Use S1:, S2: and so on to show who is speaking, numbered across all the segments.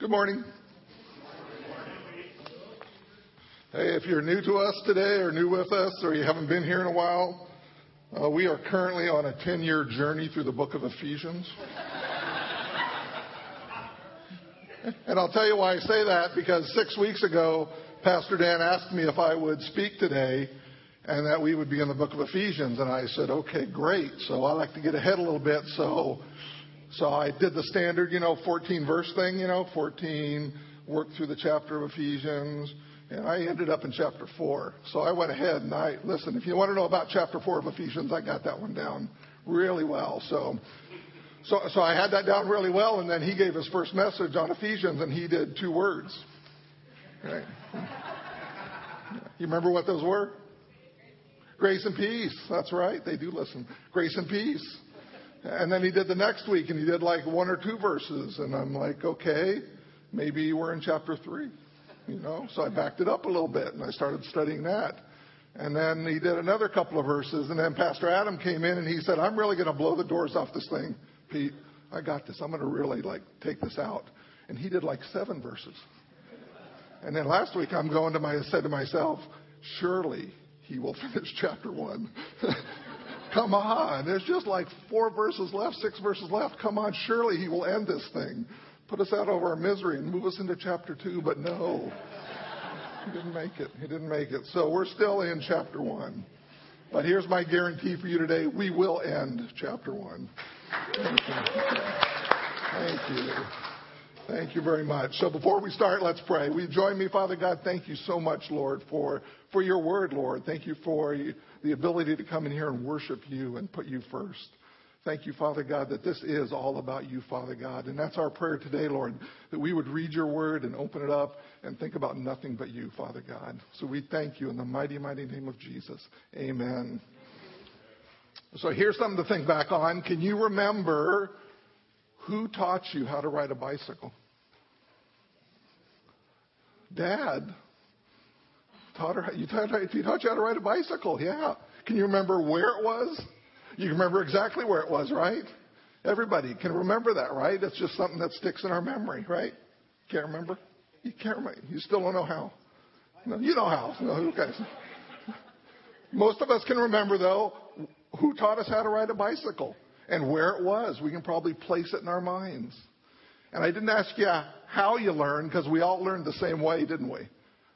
S1: Good morning. Hey, if you're new to us today or new with us or you haven't been here in a while, uh, we are currently on a 10 year journey through the book of Ephesians. and I'll tell you why I say that because six weeks ago, Pastor Dan asked me if I would speak today and that we would be in the book of Ephesians. And I said, okay, great. So I like to get ahead a little bit. So, so I did the standard, you know, 14 verse thing, you know, 14, worked through the chapter of Ephesians. And I ended up in chapter 4. So I went ahead and I, listen, if you want to know about chapter 4 of Ephesians, I got that one down really well. So, so, so I had that down really well. And then he gave his first message on Ephesians and he did two words. Right? You remember what those were? Grace and peace. That's right. They do listen. Grace and peace. And then he did the next week and he did like one or two verses. And I'm like, okay, maybe we're in chapter three. You know, so I backed it up a little bit and I started studying that. And then he did another couple of verses. And then Pastor Adam came in and he said, I'm really going to blow the doors off this thing, Pete. I got this. I'm going to really like take this out. And he did like seven verses. And then last week I'm going to my, I said to myself, surely he will finish chapter one. Come on. There's just like four verses left, six verses left. Come on. Surely he will end this thing. Put us out of our misery and move us into chapter two. But no, he didn't make it. He didn't make it. So we're still in chapter one. But here's my guarantee for you today. We will end chapter one. Thank you. Thank you. Thank you very much. So before we start, let's pray. Will you join me, Father God? Thank you so much, Lord, for, for your word, Lord. Thank you for the ability to come in here and worship you and put you first. Thank you, Father God, that this is all about you, Father God. And that's our prayer today, Lord, that we would read your word and open it up and think about nothing but you, Father God. So we thank you in the mighty, mighty name of Jesus. Amen. So here's something to think back on. Can you remember who taught you how to ride a bicycle? Dad taught her. You taught, he taught you how to ride a bicycle. Yeah. Can you remember where it was? You can remember exactly where it was, right? Everybody can remember that, right? It's just something that sticks in our memory, right? Can't remember? You can't remember. You still don't know how. No, you know how. No, okay. Most of us can remember, though, who taught us how to ride a bicycle and where it was. We can probably place it in our minds. And I didn't ask you how you learned because we all learned the same way, didn't we?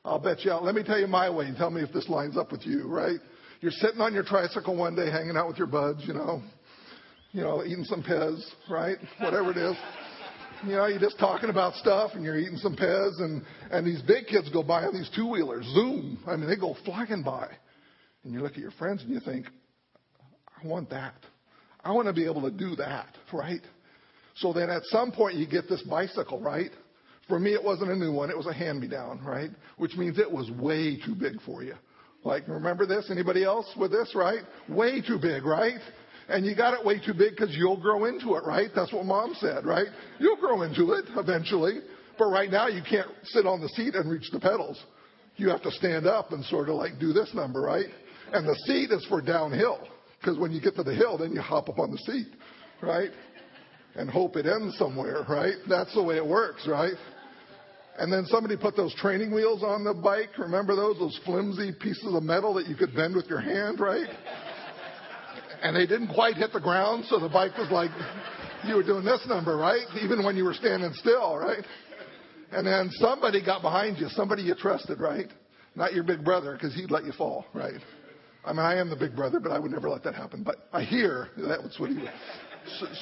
S1: I'll bet you. Let me tell you my way and tell me if this lines up with you, right? You're sitting on your tricycle one day, hanging out with your buds, you know, you know, eating some Pez, right? Whatever it is. You know, you're just talking about stuff and you're eating some Pez and, and these big kids go by on these two wheelers, zoom. I mean, they go flying by. And you look at your friends and you think, I want that. I want to be able to do that, right? So then at some point you get this bicycle, right? For me, it wasn't a new one. It was a hand-me-down, right? Which means it was way too big for you. Like, remember this? Anybody else with this, right? Way too big, right? And you got it way too big because you'll grow into it, right? That's what mom said, right? You'll grow into it eventually. But right now you can't sit on the seat and reach the pedals. You have to stand up and sort of like do this number, right? And the seat is for downhill. Because when you get to the hill, then you hop up on the seat, right? And hope it ends somewhere, right? That's the way it works, right? And then somebody put those training wheels on the bike. Remember those? Those flimsy pieces of metal that you could bend with your hand, right? And they didn't quite hit the ground, so the bike was like, you were doing this number, right? Even when you were standing still, right? And then somebody got behind you, somebody you trusted, right? Not your big brother, because he'd let you fall, right? I mean, I am the big brother, but I would never let that happen. But I hear that's what he would.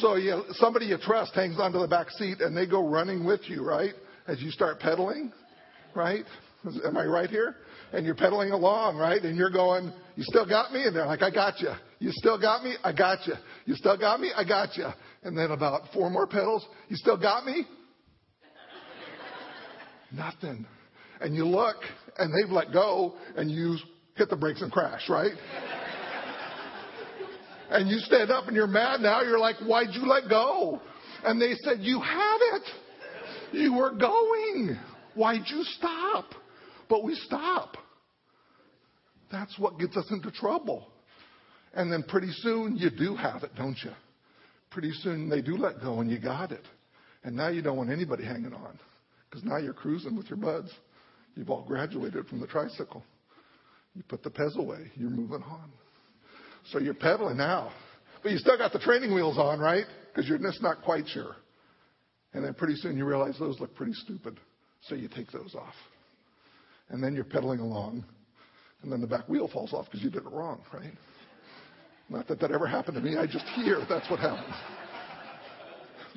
S1: So, you, somebody you trust hangs onto the back seat and they go running with you, right? as you start pedaling, right? Am I right here? And you're pedaling along, right? And you're going, you still got me? And they're like, I got you. You still got me? I got you. You still got me? I got you. And then about four more pedals, you still got me? Nothing. And you look, and they've let go, and you hit the brakes and crash, right? And you stand up and you're mad now. You're like, why'd you let go? And they said, you had it. You were going. Why'd you stop? But we stop. That's what gets us into trouble. And then pretty soon you do have it, don't you? Pretty soon they do let go and you got it. And now you don't want anybody hanging on. because now you're cruising with your buds. You've all graduated from the tricycle. You put the pez away. You're moving on. So you're pedaling now. But you still got the training wheels on, right? Because you're just not quite sure. And then pretty soon you realize those look pretty stupid. So you take those off. And then you're pedaling along. And then the back wheel falls off because you did it wrong, right? Not that that ever happened to me. I just hear that's what happens.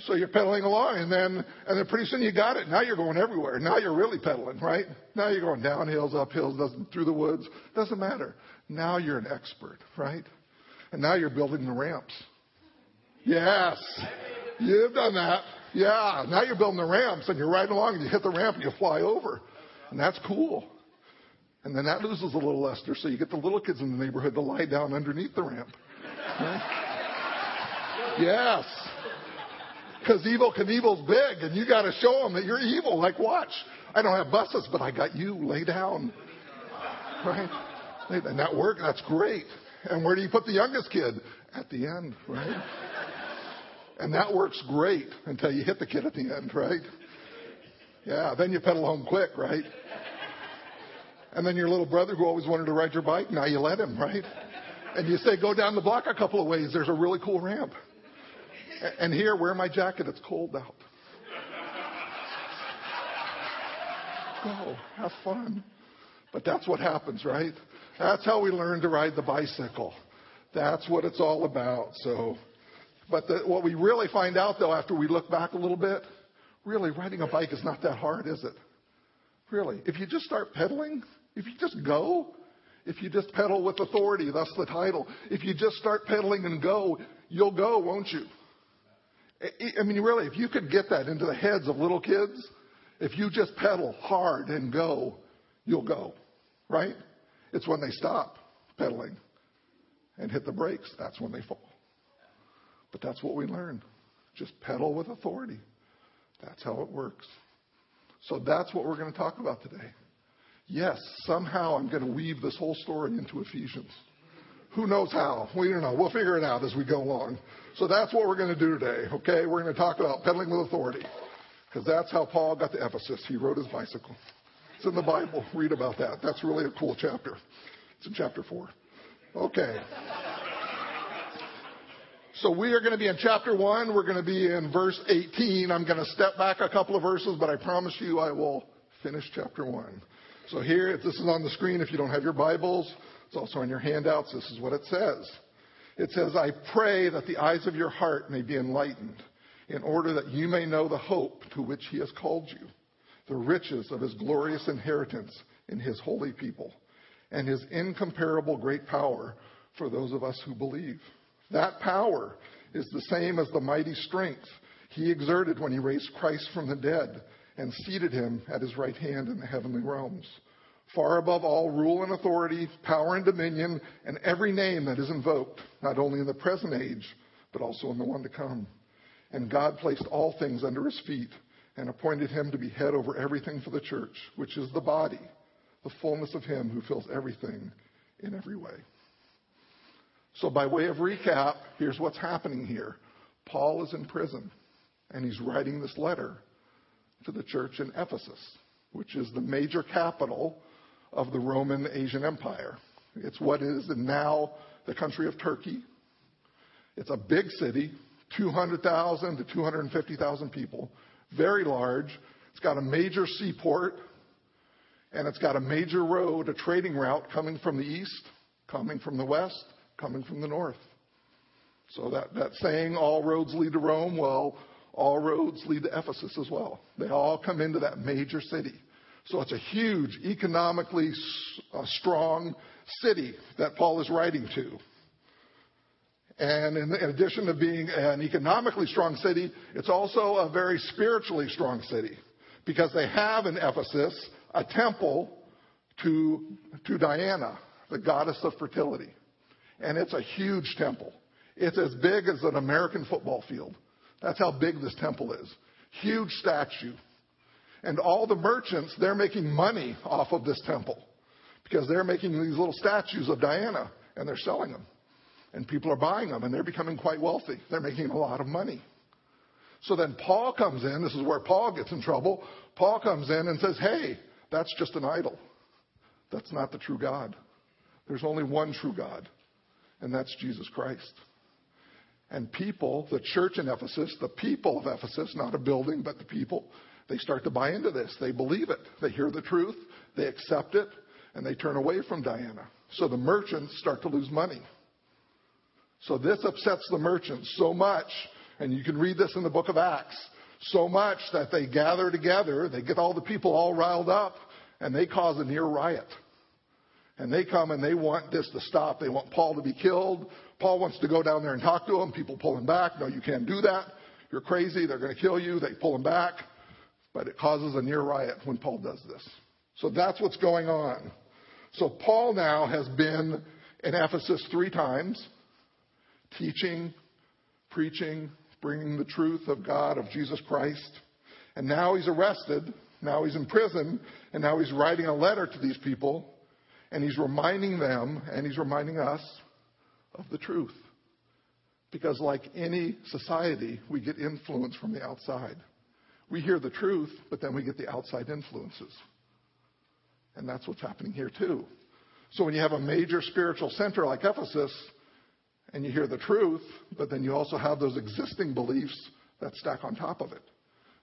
S1: So you're pedaling along, and then and then pretty soon you got it. Now you're going everywhere. Now you're really pedaling, right? Now you're going down hills, up hills, doesn't through the woods. Doesn't matter. Now you're an expert, right? And now you're building the ramps. Yes, you've done that. Yeah, now you're building the ramps, and you're riding along, and you hit the ramp, and you fly over, and that's cool. And then that loses a little luster, so you get the little kids in the neighborhood to lie down underneath the ramp. Right? Yes. Because Evel Knievel's big, and you got to show them that you're evil. Like, watch. I don't have buses, but I got you. Lay down. Right? And that worked. That's great. And where do you put the youngest kid? At the end, right? And that works great until you hit the kid at the end, right? Yeah, then you pedal home quick, right? And then your little brother who always wanted to ride your bike, now you let him, right? And you say, go down the block a couple of ways. There's a really cool ramp. And here, wear my jacket. It's cold out. Go. Have fun. But that's what happens, right? That's how we learn to ride the bicycle. That's what it's all about. So, but the, what we really find out though, after we look back a little bit, really riding a bike is not that hard, is it? Really. If you just start pedaling, if you just go, if you just pedal with authority, that's the title. If you just start pedaling and go, you'll go, won't you? I mean, really, if you could get that into the heads of little kids, if you just pedal hard and go, you'll go, right? It's when they stop pedaling and hit the brakes, that's when they fall. But that's what we learn. Just pedal with authority. That's how it works. So that's what we're going to talk about today. Yes, somehow I'm going to weave this whole story into Ephesians. Who knows how? We don't know. We'll figure it out as we go along. So that's what we're going to do today, okay? We're going to talk about pedaling with authority. Because that's how Paul got to Ephesus. He rode his bicycle. It's in the Bible. Read about that. That's really a cool chapter. It's in chapter 4. Okay. So we are going to be in chapter 1. We're going to be in verse 18. I'm going to step back a couple of verses, but I promise you I will finish chapter 1. So here, if this is on the screen if you don't have your Bibles. It's also on your handouts. This is what it says. It says, I pray that the eyes of your heart may be enlightened in order that you may know the hope to which he has called you, the riches of his glorious inheritance in his holy people, and his incomparable great power for those of us who believe. That power is the same as the mighty strength he exerted when he raised Christ from the dead and seated him at his right hand in the heavenly realms, far above all rule and authority, power and dominion, and every name that is invoked, not only in the present age, but also in the one to come. And God placed all things under his feet and appointed him to be head over everything for the church, which is the body, the fullness of him who fills everything in every way. So, by way of recap, here's what's happening here Paul is in prison, and he's writing this letter to the church in Ephesus, which is the major capital of the Roman Asian Empire. It's what is now the country of Turkey. It's a big city, 200,000 to 250,000 people, very large. It's got a major seaport, and it's got a major road, a trading route coming from the east, coming from the west, coming from the north. So that, that saying, all roads lead to Rome, well, all roads lead to Ephesus as well. They all come into that major city. So it's a huge, economically uh, strong city that Paul is writing to. And in, in addition to being an economically strong city, it's also a very spiritually strong city because they have in Ephesus a temple to, to Diana, the goddess of fertility. And it's a huge temple. It's as big as an American football field. That's how big this temple is. Huge statue. And all the merchants, they're making money off of this temple because they're making these little statues of Diana and they're selling them. And people are buying them and they're becoming quite wealthy. They're making a lot of money. So then Paul comes in. This is where Paul gets in trouble. Paul comes in and says, Hey, that's just an idol. That's not the true God. There's only one true God, and that's Jesus Christ. And people, the church in Ephesus, the people of Ephesus, not a building, but the people, they start to buy into this. They believe it. They hear the truth, they accept it, and they turn away from Diana. So the merchants start to lose money. So this upsets the merchants so much, and you can read this in the book of Acts, so much that they gather together, they get all the people all riled up, and they cause a near riot. And they come and they want this to stop. They want Paul to be killed. Paul wants to go down there and talk to them. People pull him back. No, you can't do that. You're crazy. They're going to kill you. They pull him back. But it causes a near riot when Paul does this. So that's what's going on. So Paul now has been in Ephesus three times teaching, preaching, bringing the truth of God, of Jesus Christ. And now he's arrested. Now he's in prison. And now he's writing a letter to these people. And he's reminding them, and he's reminding us of the truth. Because, like any society, we get influence from the outside. We hear the truth, but then we get the outside influences. And that's what's happening here, too. So, when you have a major spiritual center like Ephesus, and you hear the truth, but then you also have those existing beliefs that stack on top of it.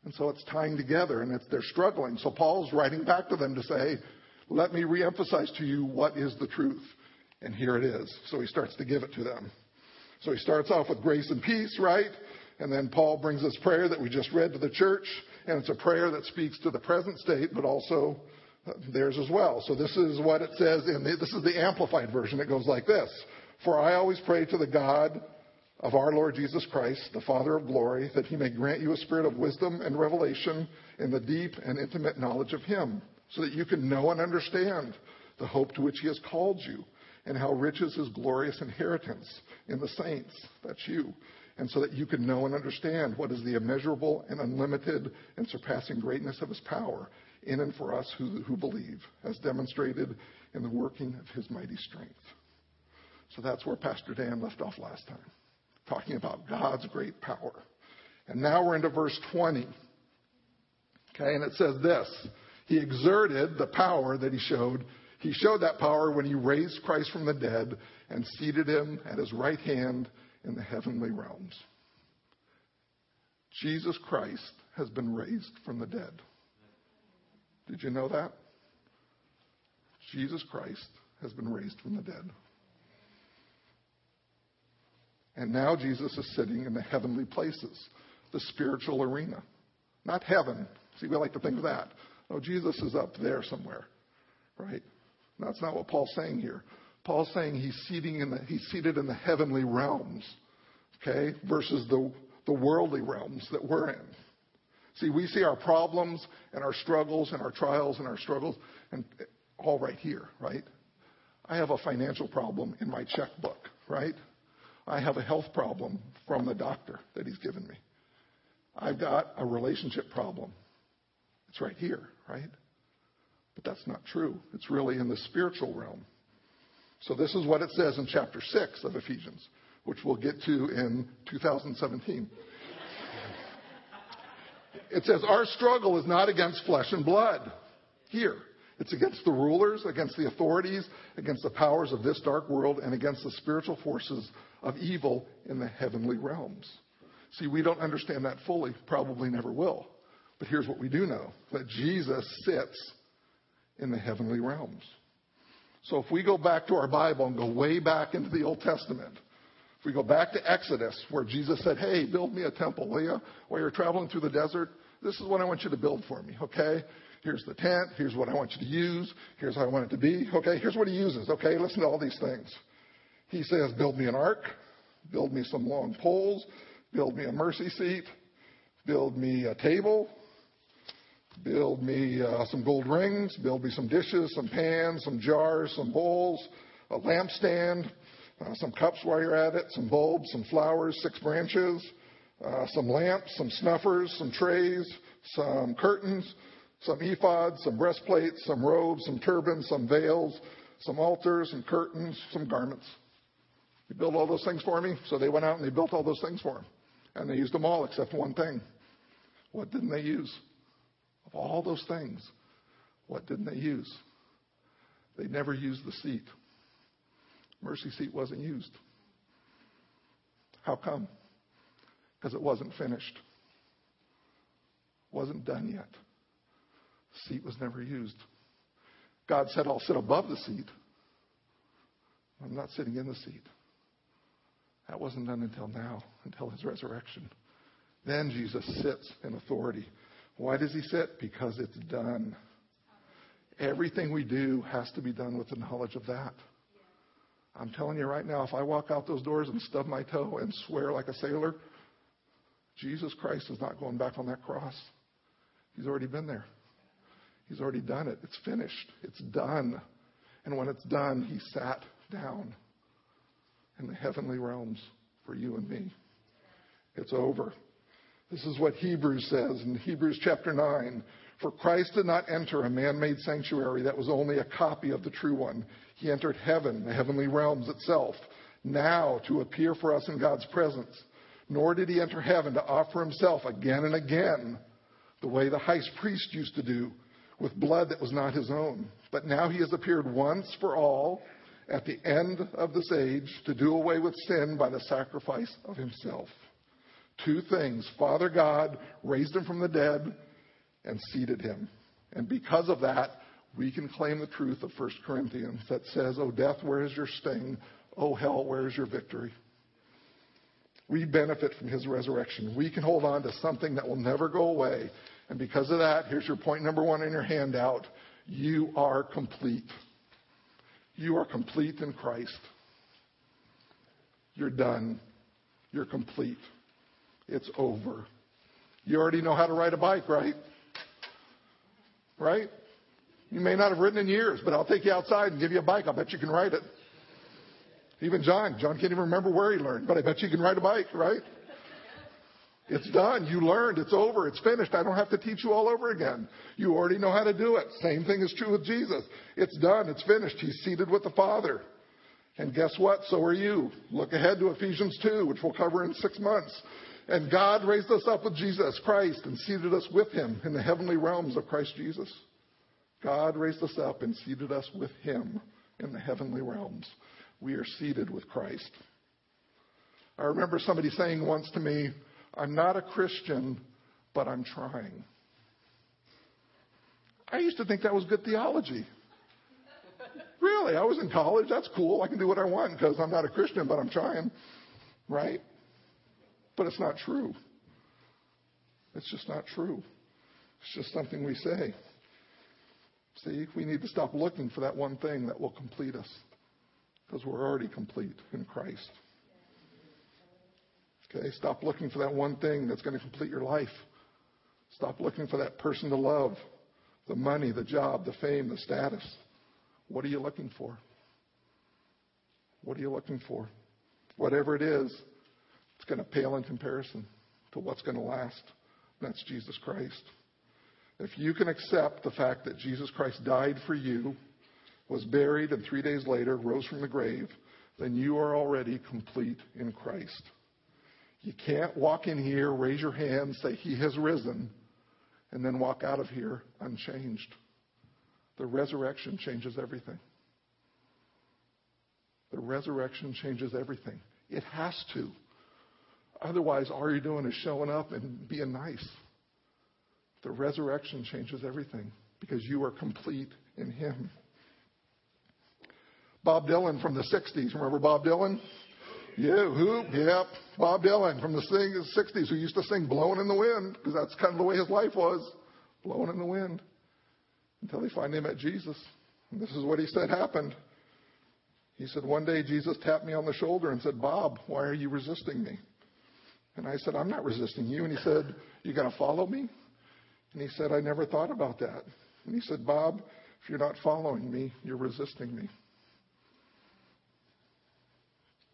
S1: And so it's tying together and they're struggling. So Paul's writing back to them to say, let me reemphasize to you what is the truth. And here it is. So he starts to give it to them. So he starts off with grace and peace, right? And then Paul brings this prayer that we just read to the church. And it's a prayer that speaks to the present state, but also uh, theirs as well. So this is what it says the, this is the amplified version. It goes like this. For I always pray to the God of our Lord Jesus Christ, the Father of glory, that he may grant you a spirit of wisdom and revelation in the deep and intimate knowledge of him, so that you can know and understand the hope to which he has called you, and how rich is his glorious inheritance in the saints. That's you. And so that you can know and understand what is the immeasurable and unlimited and surpassing greatness of his power in and for us who, who believe, as demonstrated in the working of his mighty strength. So that's where Pastor Dan left off last time, talking about God's great power. And now we're into verse 20. Okay, and it says this He exerted the power that he showed. He showed that power when he raised Christ from the dead and seated him at his right hand in the heavenly realms. Jesus Christ has been raised from the dead. Did you know that? Jesus Christ has been raised from the dead. And now Jesus is sitting in the heavenly places, the spiritual arena. Not heaven. See, we like to think of that. Oh, Jesus is up there somewhere, right? That's not what Paul's saying here. Paul's saying he's, seating in the, he's seated in the heavenly realms, okay, versus the, the worldly realms that we're in. See, we see our problems and our struggles and our trials and our struggles and all right here, right? I have a financial problem in my checkbook, right? I have a health problem from the doctor that he's given me. I've got a relationship problem. It's right here, right? But that's not true. It's really in the spiritual realm. So this is what it says in chapter 6 of Ephesians, which we'll get to in 2017. It says, Our struggle is not against flesh and blood. Here. It's against the rulers, against the authorities, against the powers of this dark world, and against the spiritual forces of evil in the heavenly realms. See, we don't understand that fully, probably never will. But here's what we do know that Jesus sits in the heavenly realms. So if we go back to our Bible and go way back into the Old Testament, if we go back to Exodus, where Jesus said, Hey, build me a temple, will you? While you're traveling through the desert, this is what I want you to build for me, okay? Here's the tent. Here's what I want you to use. Here's how I want it to be. Okay, here's what he uses. Okay, listen to all these things. He says, build me an ark, build me some long poles, build me a mercy seat, build me a table, build me uh, some gold rings, build me some dishes, some pans, some jars, some bowls, a lampstand, uh, some cups while you're at it, some bulbs, some flowers, six branches, uh, some lamps, some snuffers, some trays, some curtains, some ephods, some breastplates, some robes, some turbans, some veils, some altars, some curtains, some garments. You build all those things for me? So they went out and they built all those things for him. And they used them all except one thing. What didn't they use? Of all those things, what didn't they use? They never used the seat. Mercy seat wasn't used. How come? Because it wasn't finished. Wasn't done yet. Seat was never used. God said, I'll sit above the seat. I'm not sitting in the seat. That wasn't done until now, until his resurrection. Then Jesus sits in authority. Why does he sit? Because it's done. Everything we do has to be done with the knowledge of that. I'm telling you right now, if I walk out those doors and stub my toe and swear like a sailor, Jesus Christ is not going back on that cross. He's already been there. He's already done it. It's finished. It's done. And when it's done, he sat down in the heavenly realms for you and me. It's over. This is what Hebrews says in Hebrews chapter 9. For Christ did not enter a man made sanctuary that was only a copy of the true one. He entered heaven, the heavenly realms itself, now to appear for us in God's presence. Nor did he enter heaven to offer himself again and again, the way the high priest used to do, with blood that was not his own. But now he has appeared once for all at the end of this age to do away with sin by the sacrifice of himself. Two things Father God raised him from the dead and seated him. And because of that, we can claim the truth of 1 Corinthians that says, O death, where is your sting? O hell, where is your victory? We benefit from his resurrection. We can hold on to something that will never go away. And because of that, here's your point number one in your handout. You are complete. You are complete in Christ. You're done. You're complete. It's over. You already know how to ride a bike, right? Right? You may not have ridden in years, but I'll take you outside and give you a bike. I'll bet you can ride it. Even John. John can't even remember where he learned, but I bet you can ride a bike, right? It's done. You learned. It's over. It's finished. I don't have to teach you all over again. You already know how to do it. Same thing is true with Jesus. It's done. It's finished. He's seated with the Father. And guess what? So are you. Look ahead to Ephesians 2, which we'll cover in six months. And God raised us up with Jesus Christ and seated us with him in the heavenly realms of Christ Jesus. God raised us up and seated us with him in the heavenly realms. We are seated with Christ. I remember somebody saying once to me, I'm not a Christian, but I'm trying. I used to think that was good theology. Really, I was in college. That's cool. I can do what I want because I'm not a Christian, but I'm trying. Right? But it's not true. It's just not true. It's just something we say. See, we need to stop looking for that one thing that will complete us because we're already complete in Christ. Okay, stop looking for that one thing that's going to complete your life. Stop looking for that person to love, the money, the job, the fame, the status. What are you looking for? What are you looking for? Whatever it is, it's going to pale in comparison to what's going to last. That's Jesus Christ. If you can accept the fact that Jesus Christ died for you, was buried, and three days later rose from the grave, then you are already complete in Christ. You can't walk in here, raise your hand, say, He has risen, and then walk out of here unchanged. The resurrection changes everything. The resurrection changes everything. It has to. Otherwise, all you're doing is showing up and being nice. The resurrection changes everything because you are complete in Him. Bob Dylan from the 60s. Remember Bob Dylan? Yeah, who? Yep, Bob Dylan from the 60s who used to sing Blowing in the Wind because that's kind of the way his life was. Blowing in the wind. Until he finally met Jesus. And this is what he said happened. He said, One day Jesus tapped me on the shoulder and said, Bob, why are you resisting me? And I said, I'm not resisting you. And he said, You going to follow me? And he said, I never thought about that. And he said, Bob, if you're not following me, you're resisting me.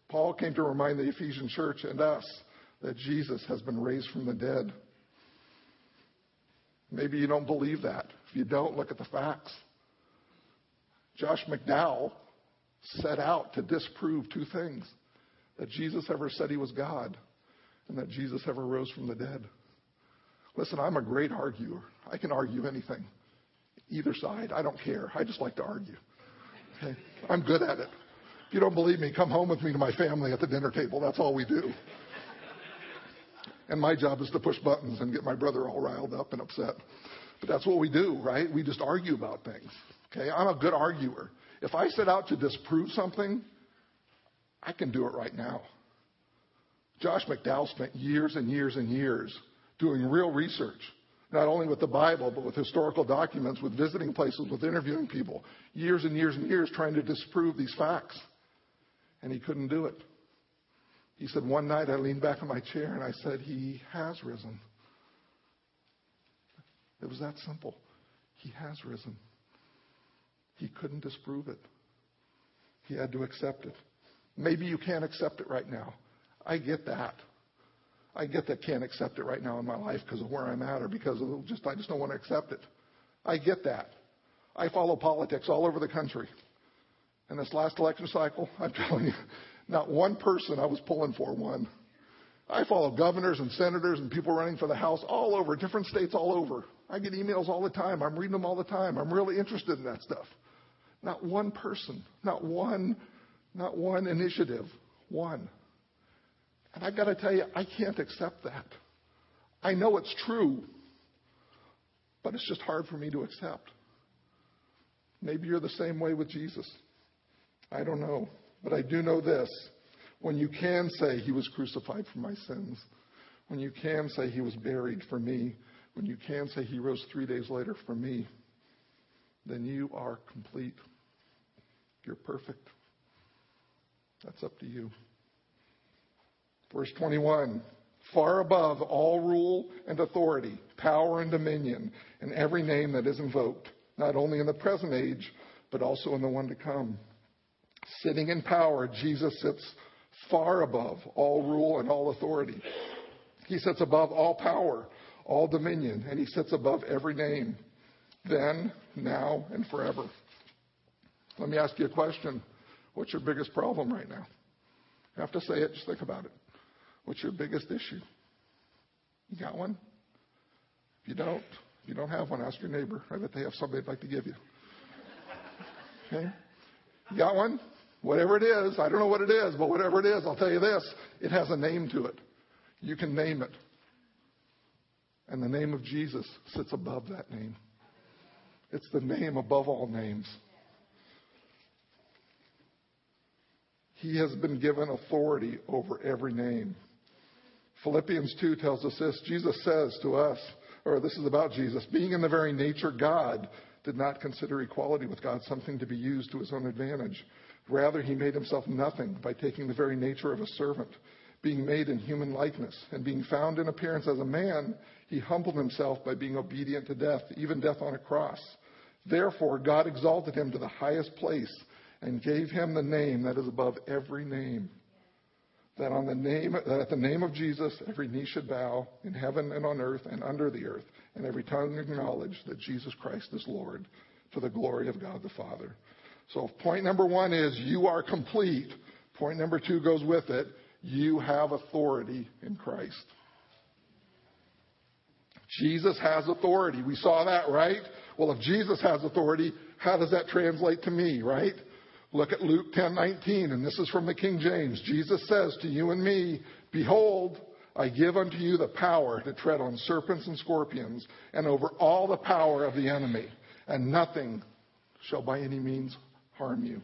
S1: Paul came to remind the Ephesian church and us that Jesus has been raised from the dead. Maybe you don't believe that. If you don't, look at the facts. Josh McDowell set out to disprove two things that Jesus ever said he was God and that Jesus ever rose from the dead. Listen, I'm a great arguer. I can argue anything, either side. I don't care. I just like to argue. Okay? I'm good at it. If you don't believe me, come home with me to my family at the dinner table. That's all we do. And my job is to push buttons and get my brother all riled up and upset. But that's what we do, right? We just argue about things. Okay? I'm a good arguer. If I set out to disprove something, I can do it right now. Josh McDowell spent years and years and years doing real research, not only with the Bible, but with historical documents, with visiting places, with interviewing people, years and years and years trying to disprove these facts. And he couldn't do it. He said, One night I leaned back in my chair and I said, He has risen. It was that simple. He has risen. He couldn't disprove it. He had to accept it. Maybe you can't accept it right now. I get that. I get that can't accept it right now in my life because of where I'm at or because of just I just don't want to accept it. I get that. I follow politics all over the country. And this last election cycle, I'm telling you, not one person I was pulling for won. I follow governors and senators and people running for the House all over, different states all over. I get emails all the time. I'm reading them all the time. I'm really interested in that stuff. Not one person, not one, not one initiative, one. And I've got to tell you, I can't accept that. I know it's true, but it's just hard for me to accept. Maybe you're the same way with Jesus. I don't know. But I do know this. When you can say he was crucified for my sins, when you can say he was buried for me, when you can say he rose three days later for me, then you are complete. You're perfect. That's up to you. Verse 21 Far above all rule and authority, power and dominion, and every name that is invoked, not only in the present age, but also in the one to come. Sitting in power, Jesus sits far above all rule and all authority. He sits above all power, all dominion, and he sits above every name, then, now, and forever. Let me ask you a question. What's your biggest problem right now? You have to say it, just think about it. What's your biggest issue? You got one? If you don't, if you don't have one, ask your neighbor. I bet they have something they'd like to give you. Okay? You got one? Whatever it is, I don't know what it is, but whatever it is, I'll tell you this it has a name to it. You can name it. And the name of Jesus sits above that name. It's the name above all names. He has been given authority over every name. Philippians 2 tells us this. Jesus says to us, or this is about Jesus, being in the very nature God, did not consider equality with God something to be used to his own advantage. Rather, he made himself nothing by taking the very nature of a servant, being made in human likeness, and being found in appearance as a man, he humbled himself by being obedient to death, even death on a cross. Therefore, God exalted him to the highest place and gave him the name that is above every name that on the name that at the name of Jesus every knee should bow in heaven and on earth and under the earth, and every tongue acknowledge that Jesus Christ is Lord to the glory of God the Father. So point number one is you are complete. Point number two goes with it. You have authority in Christ. Jesus has authority. We saw that, right? Well, if Jesus has authority, how does that translate to me, right? Look at Luke 10:19 and this is from the King James. Jesus says to you and me, behold, I give unto you the power to tread on serpents and scorpions and over all the power of the enemy, and nothing shall by any means harm you.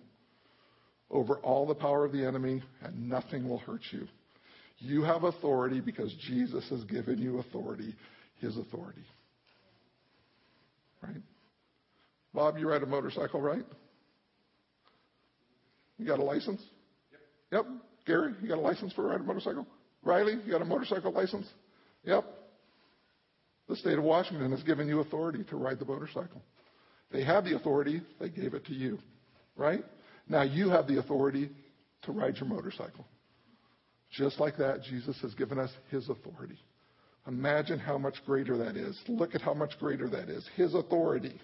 S1: Over all the power of the enemy, and nothing will hurt you. You have authority because Jesus has given you authority, his authority. Right? Bob, you ride a motorcycle, right? You got a license? Yep. yep. Gary, you got a license for ride a motorcycle? Riley, you got a motorcycle license? Yep. The state of Washington has given you authority to ride the motorcycle. They have the authority, they gave it to you. Right? Now you have the authority to ride your motorcycle. Just like that, Jesus has given us his authority. Imagine how much greater that is. Look at how much greater that is. His authority.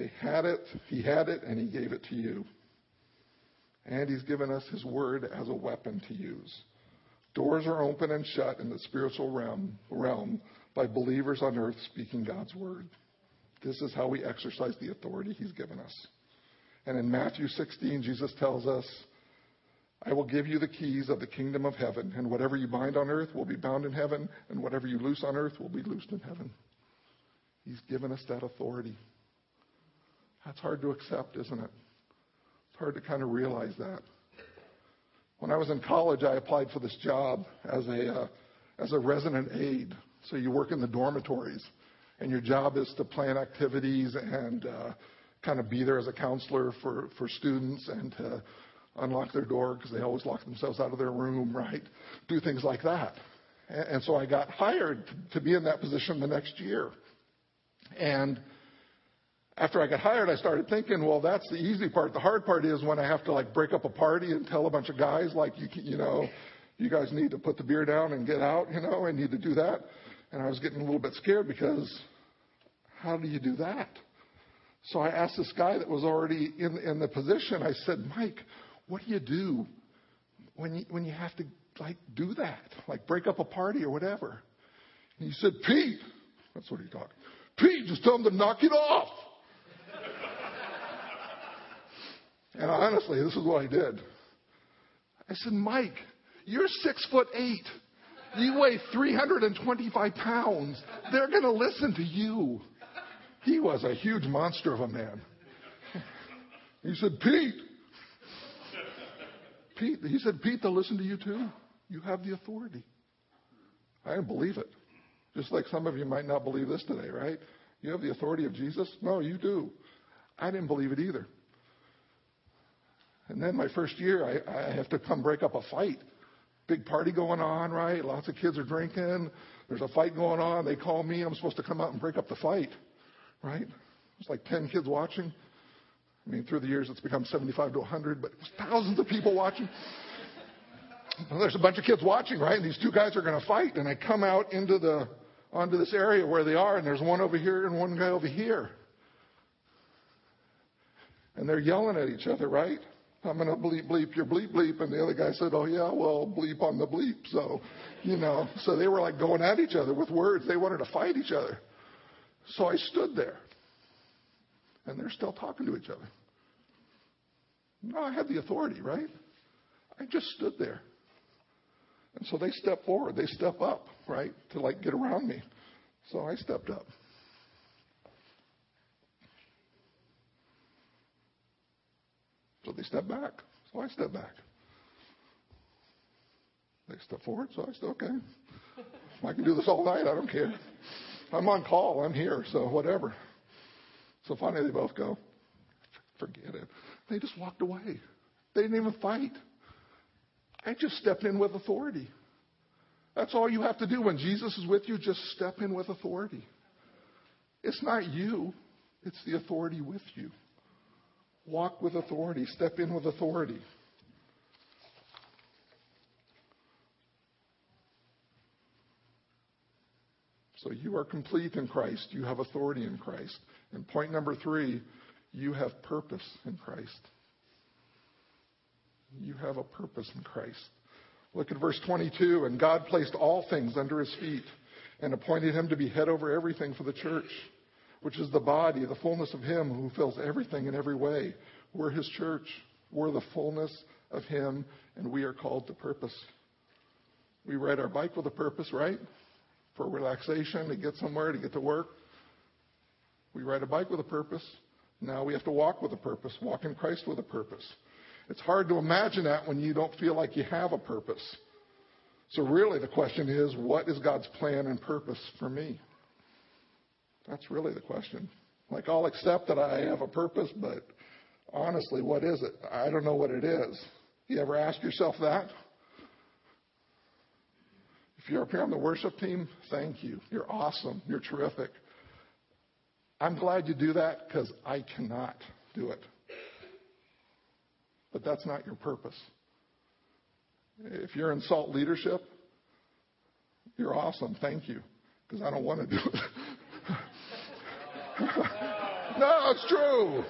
S1: They had it, he had it, and he gave it to you. And he's given us his word as a weapon to use. Doors are open and shut in the spiritual realm, realm by believers on earth speaking God's word. This is how we exercise the authority he's given us. And in Matthew 16, Jesus tells us, I will give you the keys of the kingdom of heaven, and whatever you bind on earth will be bound in heaven, and whatever you loose on earth will be loosed in heaven. He's given us that authority. That's hard to accept, isn't it? It's hard to kind of realize that. When I was in college, I applied for this job as a uh, as a resident aide. So you work in the dormitories, and your job is to plan activities and uh, kind of be there as a counselor for for students and to unlock their door because they always lock themselves out of their room, right? Do things like that. And, and so I got hired to be in that position the next year. And after I got hired, I started thinking, well, that's the easy part. The hard part is when I have to like break up a party and tell a bunch of guys, like, you, you know, you guys need to put the beer down and get out, you know, I need to do that. And I was getting a little bit scared because how do you do that? So I asked this guy that was already in, in the position, I said, Mike, what do you do when you, when you have to like do that? Like break up a party or whatever? And he said, Pete, that's what he talked. Pete, just tell him to knock it off. And honestly, this is what I did. I said, Mike, you're six foot eight. You weigh 325 pounds. They're going to listen to you. He was a huge monster of a man. He said, Pete. Pete, he said, Pete, they'll listen to you too. You have the authority. I didn't believe it. Just like some of you might not believe this today, right? You have the authority of Jesus? No, you do. I didn't believe it either. And then my first year, I, I have to come break up a fight. Big party going on, right? Lots of kids are drinking. There's a fight going on. They call me. I'm supposed to come out and break up the fight, right? It's like 10 kids watching. I mean, through the years, it's become 75 to 100, but it was thousands of people watching. There's a bunch of kids watching, right? And these two guys are going to fight. And I come out into the onto this area where they are, and there's one over here and one guy over here. And they're yelling at each other, right? I'm going to bleep, bleep your bleep, bleep. And the other guy said, Oh, yeah, well, bleep on the bleep. So, you know, so they were like going at each other with words. They wanted to fight each other. So I stood there. And they're still talking to each other. No, I had the authority, right? I just stood there. And so they step forward. They step up, right, to like get around me. So I stepped up. So they step back. So I step back. They step forward, so I said, okay. I can do this all night. I don't care. I'm on call. I'm here, so whatever. So finally, they both go, forget it. They just walked away. They didn't even fight. I just stepped in with authority. That's all you have to do when Jesus is with you. Just step in with authority. It's not you, it's the authority with you. Walk with authority, step in with authority. So you are complete in Christ. You have authority in Christ. And point number three, you have purpose in Christ. You have a purpose in Christ. Look at verse 22. And God placed all things under his feet and appointed him to be head over everything for the church which is the body, the fullness of Him who fills everything in every way. We're His church. We're the fullness of Him, and we are called to purpose. We ride our bike with a purpose, right? For relaxation, to get somewhere, to get to work. We ride a bike with a purpose. Now we have to walk with a purpose, walk in Christ with a purpose. It's hard to imagine that when you don't feel like you have a purpose. So, really, the question is what is God's plan and purpose for me? That's really the question. Like, I'll accept that I have a purpose, but honestly, what is it? I don't know what it is. You ever ask yourself that? If you're up here on the worship team, thank you. You're awesome. You're terrific. I'm glad you do that because I cannot do it. But that's not your purpose. If you're in SALT leadership, you're awesome. Thank you. Because I don't want to do it. no, it's true.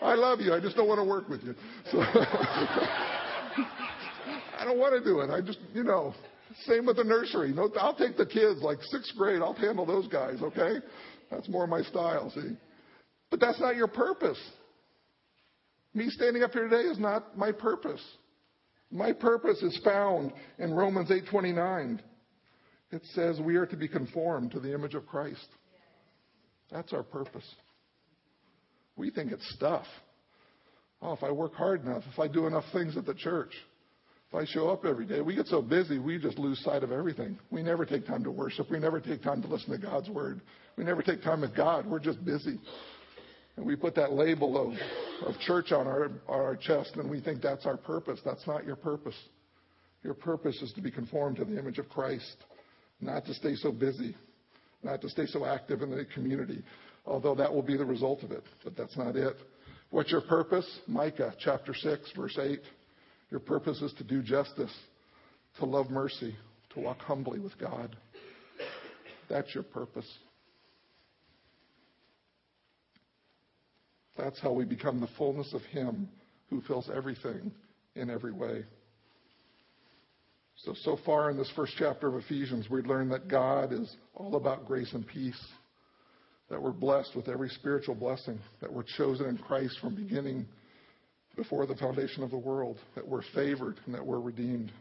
S1: I love you. I just don't want to work with you. So I don't want to do it. I just, you know, same with the nursery. No, I'll take the kids, like sixth grade. I'll handle those guys, okay? That's more my style, see? But that's not your purpose. Me standing up here today is not my purpose. My purpose is found in Romans 8:29. It says we are to be conformed to the image of Christ. That's our purpose. We think it's stuff. Oh, if I work hard enough, if I do enough things at the church, if I show up every day, we get so busy we just lose sight of everything. We never take time to worship. We never take time to listen to God's word. We never take time with God. We're just busy. And we put that label of, of church on our, on our chest and we think that's our purpose. That's not your purpose. Your purpose is to be conformed to the image of Christ, not to stay so busy, not to stay so active in the community, although that will be the result of it. But that's not it. What's your purpose? Micah chapter 6, verse 8. Your purpose is to do justice, to love mercy, to walk humbly with God. That's your purpose. That's how we become the fullness of Him who fills everything in every way. So, so far in this first chapter of Ephesians, we learned that God is all about grace and peace, that we're blessed with every spiritual blessing, that we're chosen in Christ from beginning before the foundation of the world, that we're favored and that we're redeemed.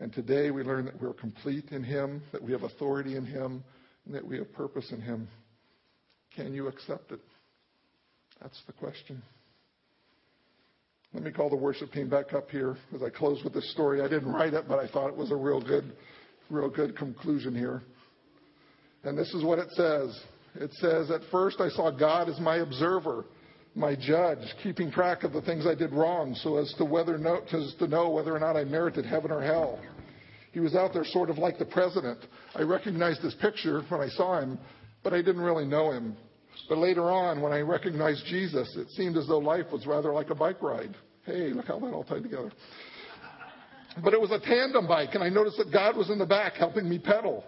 S1: And today we learn that we're complete in Him, that we have authority in Him, and that we have purpose in Him. Can you accept it? That's the question. Let me call the worship team back up here as I close with this story. I didn't write it, but I thought it was a real good, real good conclusion here. And this is what it says. It says, At first I saw God as my observer, my judge, keeping track of the things I did wrong so as to, whether no, to know whether or not I merited heaven or hell. He was out there sort of like the president. I recognized his picture when I saw him, but I didn't really know him. But later on, when I recognized Jesus, it seemed as though life was rather like a bike ride. Hey, look how that all tied together. But it was a tandem bike, and I noticed that God was in the back helping me pedal.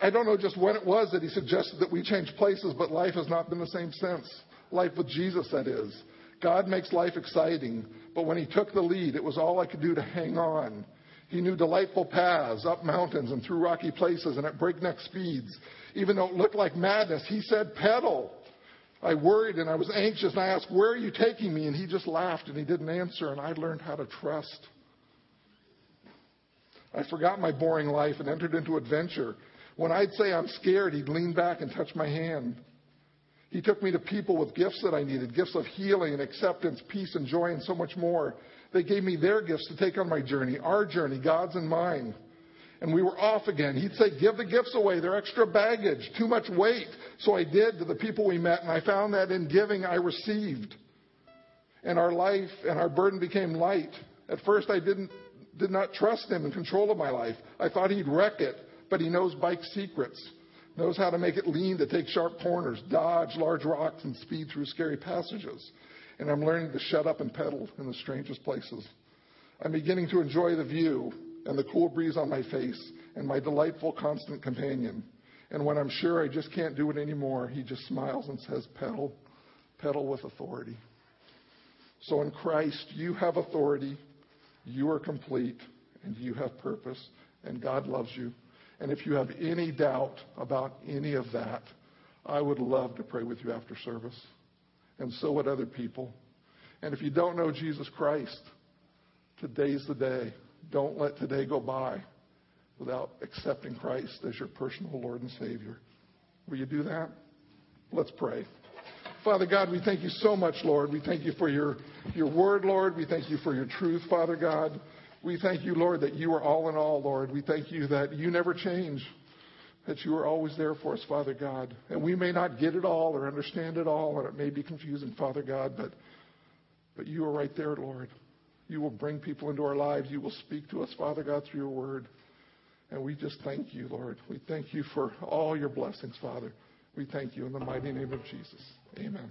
S1: I don't know just when it was that He suggested that we change places, but life has not been the same since. Life with Jesus, that is. God makes life exciting, but when He took the lead, it was all I could do to hang on. He knew delightful paths up mountains and through rocky places and at breakneck speeds. Even though it looked like madness, He said, pedal. I worried and I was anxious and I asked, Where are you taking me? And he just laughed and he didn't answer, and I learned how to trust. I forgot my boring life and entered into adventure. When I'd say I'm scared, he'd lean back and touch my hand. He took me to people with gifts that I needed gifts of healing and acceptance, peace and joy, and so much more. They gave me their gifts to take on my journey, our journey, God's and mine and we were off again. He'd say, Give the gifts away. They're extra baggage, too much weight. So I did to the people we met, and I found that in giving, I received. And our life and our burden became light. At first, I didn't, did not trust him in control of my life. I thought he'd wreck it, but he knows bike secrets, knows how to make it lean to take sharp corners, dodge large rocks, and speed through scary passages. And I'm learning to shut up and pedal in the strangest places. I'm beginning to enjoy the view and the cool breeze on my face and my delightful constant companion. And when I'm sure I just can't do it anymore, he just smiles and says, Pedal, pedal with authority. So in Christ, you have authority, you are complete, and you have purpose, and God loves you. And if you have any doubt about any of that, I would love to pray with you after service. And so would other people. And if you don't know Jesus Christ, today's the day. Don't let today go by without accepting Christ as your personal Lord and Savior. Will you do that? Let's pray. Father God, we thank you so much, Lord. We thank you for your, your word, Lord. We thank you for your truth, Father God. We thank you, Lord, that you are all in all, Lord. We thank you that you never change, that you are always there for us, Father God. And we may not get it all or understand it all, and it may be confusing, Father God, but, but you are right there, Lord. You will bring people into our lives. You will speak to us, Father God, through your word. And we just thank you, Lord. We thank you for all your blessings, Father. We thank you in the mighty name of Jesus. Amen.